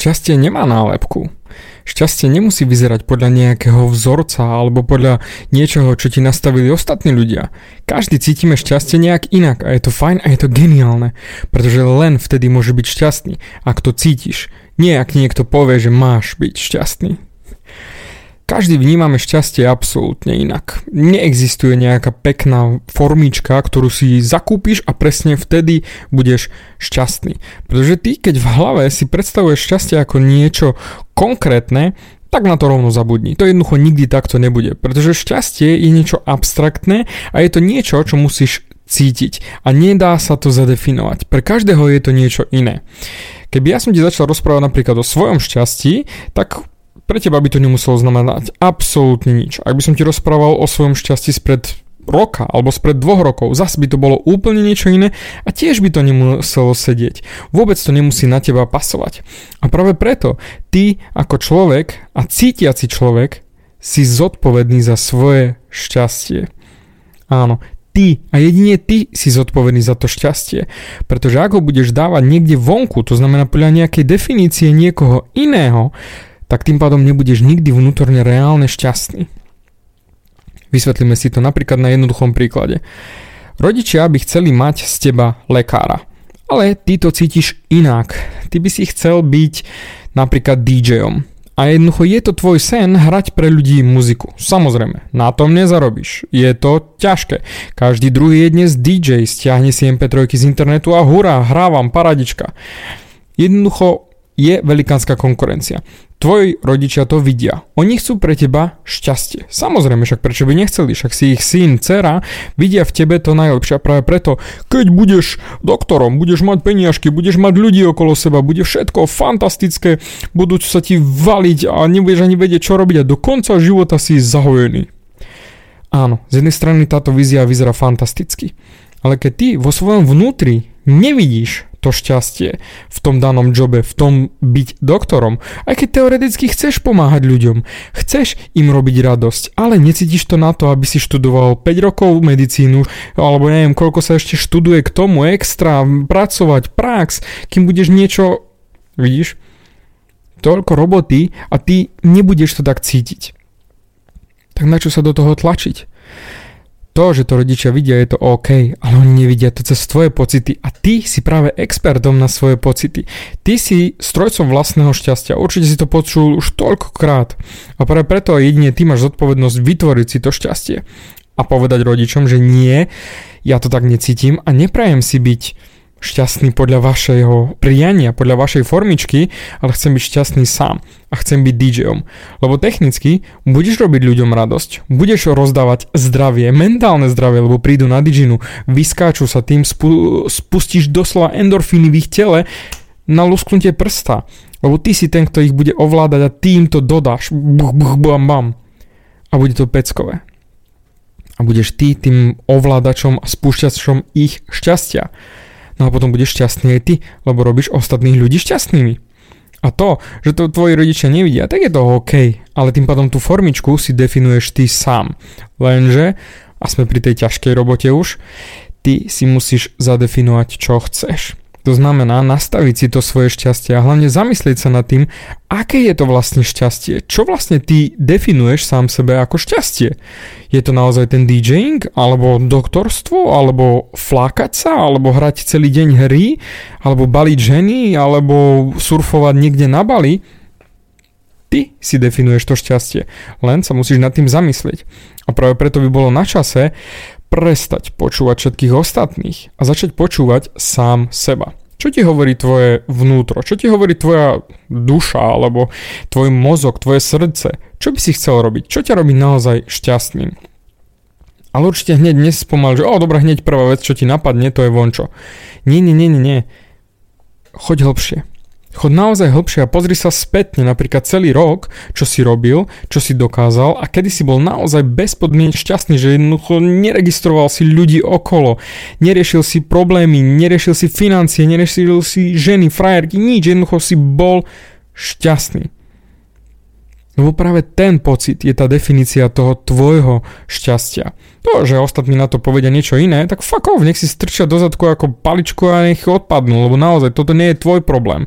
šťastie nemá nálepku. Šťastie nemusí vyzerať podľa nejakého vzorca alebo podľa niečoho, čo ti nastavili ostatní ľudia. Každý cítime šťastie nejak inak a je to fajn a je to geniálne, pretože len vtedy môže byť šťastný, ak to cítiš. Nie ak niekto povie, že máš byť šťastný. Každý vnímame šťastie absolútne inak. Neexistuje nejaká pekná formička, ktorú si zakúpiš a presne vtedy budeš šťastný. Pretože ty, keď v hlave si predstavuješ šťastie ako niečo konkrétne, tak na to rovno zabudni. To jednoducho nikdy takto nebude, pretože šťastie je niečo abstraktné a je to niečo, čo musíš cítiť a nedá sa to zadefinovať. Pre každého je to niečo iné. Keby ja som ti začal rozprávať napríklad o svojom šťastí, tak pre teba by to nemuselo znamenať absolútne nič. Ak by som ti rozprával o svojom šťastí spred roka alebo spred dvoch rokov, zase by to bolo úplne niečo iné a tiež by to nemuselo sedieť. Vôbec to nemusí na teba pasovať. A práve preto ty ako človek a cítiaci človek si zodpovedný za svoje šťastie. Áno, ty a jedine ty si zodpovedný za to šťastie. Pretože ak ho budeš dávať niekde vonku, to znamená podľa nejakej definície niekoho iného, tak tým pádom nebudeš nikdy vnútorne reálne šťastný. Vysvetlíme si to napríklad na jednoduchom príklade. Rodičia by chceli mať z teba lekára, ale ty to cítiš inak. Ty by si chcel byť napríklad DJom. A jednoducho je to tvoj sen hrať pre ľudí muziku. Samozrejme, na tom nezarobíš. Je to ťažké. Každý druhý je dnes DJ, stiahne si MP3 z internetu a hurá, hrávam, paradička. Jednoducho je velikánska konkurencia. Tvoji rodičia to vidia. Oni chcú pre teba šťastie. Samozrejme, však prečo by nechceli, však si ich syn, dcera, vidia v tebe to najlepšie a práve preto, keď budeš doktorom, budeš mať peniažky, budeš mať ľudí okolo seba, bude všetko fantastické, budú sa ti valiť a nebudeš ani vedieť, čo robiť a do konca života si zahojený. Áno, z jednej strany táto vízia vyzerá fantasticky, ale keď ty vo svojom vnútri nevidíš to šťastie v tom danom jobe, v tom byť doktorom. Aj keď teoreticky chceš pomáhať ľuďom, chceš im robiť radosť, ale necítiš to na to, aby si študoval 5 rokov medicínu, alebo neviem, koľko sa ešte študuje k tomu extra, pracovať, prax, kým budeš niečo, vidíš, toľko roboty a ty nebudeš to tak cítiť. Tak na čo sa do toho tlačiť? To, že to rodičia vidia, je to OK, ale oni nevidia to cez tvoje pocity. A ty si práve expertom na svoje pocity. Ty si strojcom vlastného šťastia, určite si to počul už toľkokrát. A práve preto jedine ty máš zodpovednosť vytvoriť si to šťastie a povedať rodičom, že nie, ja to tak necítim a neprajem si byť šťastný podľa vašeho priania, podľa vašej formičky, ale chcem byť šťastný sám a chcem byť DJom. Lebo technicky budeš robiť ľuďom radosť, budeš rozdávať zdravie, mentálne zdravie, lebo prídu na DJinu, vyskáču sa tým, spu- spustíš doslova endorfíny v ich tele na lusknutie prsta. Lebo ty si ten, kto ich bude ovládať a ty im to dodáš. Buch, buch, bam, bam. A bude to peckové. A budeš ty tým ovládačom a spúšťačom ich šťastia. No a potom budeš šťastný aj ty, lebo robíš ostatných ľudí šťastnými. A to, že to tvoji rodičia nevidia, tak je to OK, ale tým pádom tú formičku si definuješ ty sám. Lenže, a sme pri tej ťažkej robote už, ty si musíš zadefinovať, čo chceš. To znamená nastaviť si to svoje šťastie a hlavne zamyslieť sa nad tým, aké je to vlastne šťastie. Čo vlastne ty definuješ sám sebe ako šťastie? Je to naozaj ten DJing, alebo doktorstvo, alebo flákať sa, alebo hrať celý deň hry, alebo baliť ženy, alebo surfovať niekde na Bali? Ty si definuješ to šťastie, len sa musíš nad tým zamyslieť. A práve preto by bolo na čase prestať počúvať všetkých ostatných a začať počúvať sám seba. Čo ti hovorí tvoje vnútro? Čo ti hovorí tvoja duša alebo tvoj mozog, tvoje srdce? Čo by si chcel robiť? Čo ťa robí naozaj šťastným? Ale určite hneď nespomal, že o, dobrá, hneď prvá vec, čo ti napadne, to je vončo. Nie, nie, nie, nie, nie. Choď hlbšie. Chod naozaj hlbšie a pozri sa spätne napríklad celý rok, čo si robil, čo si dokázal a kedy si bol naozaj bezpodmienečne šťastný, že jednoducho neregistroval si ľudí okolo, neriešil si problémy, neriešil si financie, neriešil si ženy, frajerky, nič, jednoducho si bol šťastný. Lebo práve ten pocit je tá definícia toho tvojho šťastia. To, že ostatní na to povedia niečo iné, tak fuck off, nech si strčia do zadku ako paličku a nech odpadnú, lebo naozaj toto nie je tvoj problém.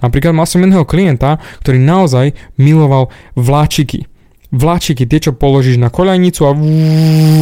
Napríklad mal som jedného klienta, ktorý naozaj miloval vláčiky vláčiky, tie čo položíš na koľajnicu a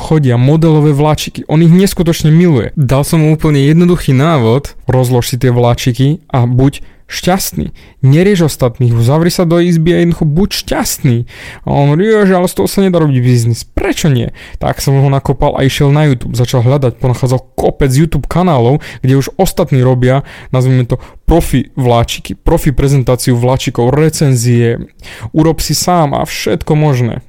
chodia modelové vláčiky. On ich neskutočne miluje. Dal som mu úplne jednoduchý návod, rozlož si tie vláčiky a buď šťastný. Nerieš ostatných, zavri sa do izby a jednoducho buď šťastný. A on hovorí, že ale z toho sa nedá robiť biznis. Prečo nie? Tak som ho nakopal a išiel na YouTube. Začal hľadať, ponachádzal kopec YouTube kanálov, kde už ostatní robia, nazvime to profi vláčiky, profi prezentáciu vláčikov, recenzie, urob si sám a všetko možné.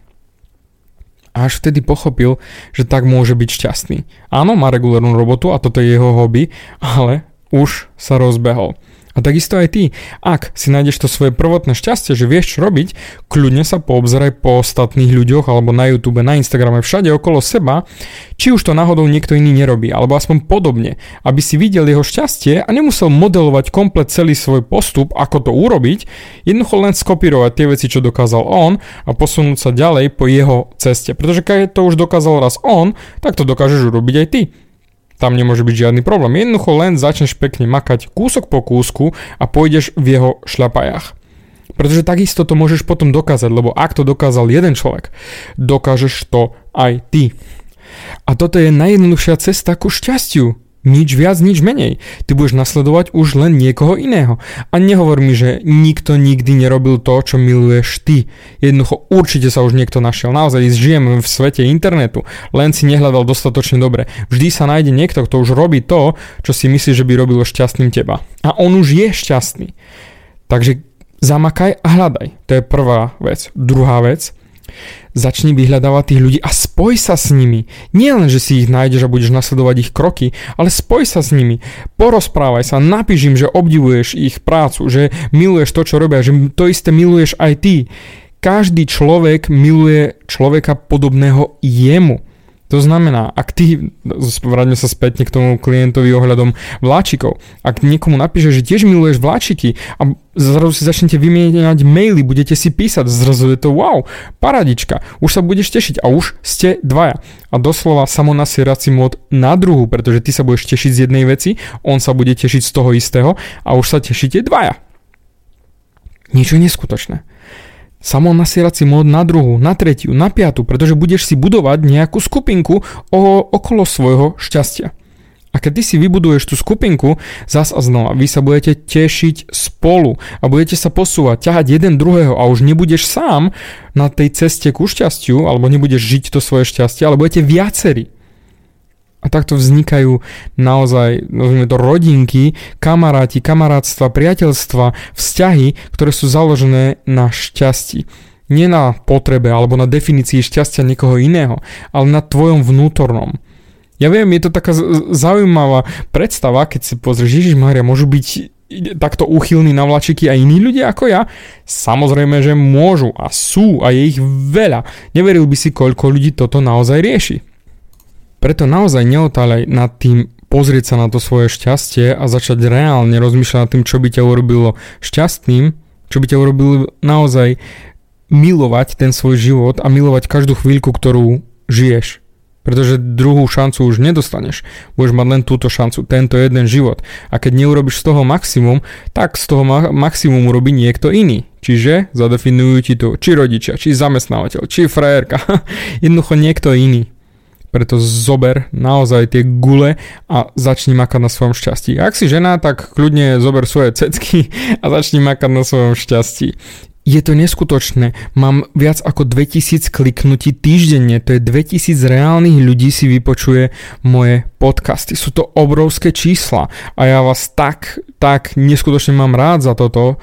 A až vtedy pochopil, že tak môže byť šťastný. Áno, má regulárnu robotu a toto je jeho hobby, ale už sa rozbehol. A takisto aj ty, ak si nájdeš to svoje prvotné šťastie, že vieš čo robiť, kľudne sa poobzeraj po ostatných ľuďoch alebo na YouTube, na Instagrame, všade okolo seba, či už to náhodou niekto iný nerobí, alebo aspoň podobne, aby si videl jeho šťastie a nemusel modelovať komplet celý svoj postup, ako to urobiť, jednoducho len skopírovať tie veci, čo dokázal on a posunúť sa ďalej po jeho ceste. Pretože keď to už dokázal raz on, tak to dokážeš urobiť aj ty. Tam nemôže byť žiadny problém. Jednoducho len začneš pekne makať kúsok po kúsku a pôjdeš v jeho šľapajach. Pretože takisto to môžeš potom dokázať, lebo ak to dokázal jeden človek, dokážeš to aj ty. A toto je najjednoduchšia cesta ku šťastiu. Nič viac, nič menej. Ty budeš nasledovať už len niekoho iného. A nehovor mi, že nikto nikdy nerobil to, čo miluješ ty. Jednoducho určite sa už niekto našiel. Naozaj žijeme v svete internetu. Len si nehľadal dostatočne dobre. Vždy sa nájde niekto, kto už robí to, čo si myslí, že by robilo šťastným teba. A on už je šťastný. Takže zamakaj a hľadaj. To je prvá vec. Druhá vec, Začni vyhľadávať tých ľudí a spoj sa s nimi. Nie len, že si ich nájdeš a budeš nasledovať ich kroky, ale spoj sa s nimi. Porozprávaj sa, napíš im, že obdivuješ ich prácu, že miluješ to, čo robia, že to isté miluješ aj ty. Každý človek miluje človeka podobného jemu. To znamená, ak ty, vráťme sa spätne k tomu klientovi ohľadom vláčikov, ak niekomu napíše, že tiež miluješ vláčiky a zrazu si začnete vymieňať maily, budete si písať, zrazu je to wow, paradička, už sa budeš tešiť a už ste dvaja. A doslova samonasierací mod na druhu, pretože ty sa budeš tešiť z jednej veci, on sa bude tešiť z toho istého a už sa tešíte dvaja. Niečo neskutočné samonasierací mód na druhú, na tretiu, na piatu, pretože budeš si budovať nejakú skupinku o, okolo svojho šťastia. A keď ty si vybuduješ tú skupinku, zas a znova, vy sa budete tešiť spolu a budete sa posúvať, ťahať jeden druhého a už nebudeš sám na tej ceste ku šťastiu, alebo nebudeš žiť to svoje šťastie, ale budete viacerí. A takto vznikajú naozaj, nazvime to rodinky, kamaráti, kamarátstva, priateľstva, vzťahy, ktoré sú založené na šťastí. Nie na potrebe alebo na definícii šťastia niekoho iného, ale na tvojom vnútornom. Ja viem, je to taká zaujímavá predstava, keď si pozrieš, Ježiš Maria, môžu byť takto úchylní na vlačiky aj iní ľudia ako ja? Samozrejme, že môžu a sú a je ich veľa. Neveril by si, koľko ľudí toto naozaj rieši. Preto naozaj neotáľaj nad tým pozrieť sa na to svoje šťastie a začať reálne rozmýšľať nad tým, čo by ťa urobilo šťastným, čo by ťa urobilo naozaj milovať ten svoj život a milovať každú chvíľku, ktorú žiješ. Pretože druhú šancu už nedostaneš. Budeš mať len túto šancu, tento jeden život. A keď neurobiš z toho maximum, tak z toho ma- maximum urobí niekto iný. Čiže zadefinujú ti to či rodičia, či zamestnávateľ, či frajerka. Jednoducho niekto iný. Preto zober naozaj tie gule a začni makať na svojom šťastí. Ak si žena, tak kľudne zober svoje cecky a začni makať na svojom šťastí. Je to neskutočné. Mám viac ako 2000 kliknutí týždenne. To je 2000 reálnych ľudí si vypočuje moje podcasty. Sú to obrovské čísla a ja vás tak, tak neskutočne mám rád za toto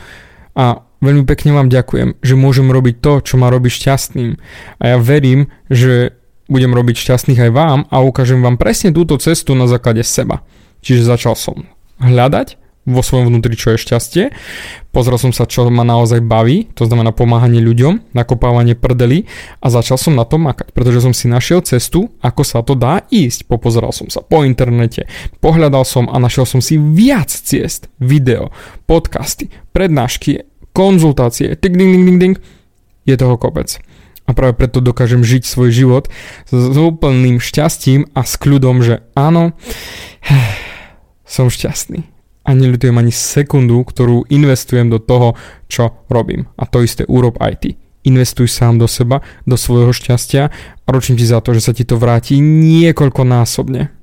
a veľmi pekne vám ďakujem, že môžem robiť to, čo ma robí šťastným. A ja verím, že budem robiť šťastných aj vám a ukážem vám presne túto cestu na základe seba. Čiže začal som hľadať vo svojom vnútri, čo je šťastie. Pozrel som sa, čo ma naozaj baví, to znamená pomáhanie ľuďom, nakopávanie prdeli a začal som na to makať, pretože som si našiel cestu, ako sa to dá ísť. Popozeral som sa po internete, pohľadal som a našiel som si viac ciest, video, podcasty, prednášky, konzultácie, ding, ding, ding, ding, je toho kopec. A práve preto dokážem žiť svoj život s úplným šťastím a s kľudom, že áno, som šťastný. A neľutujem ani sekundu, ktorú investujem do toho, čo robím. A to isté urob aj ty. Investuj sám do seba, do svojho šťastia a ročím ti za to, že sa ti to vráti niekoľko násobne.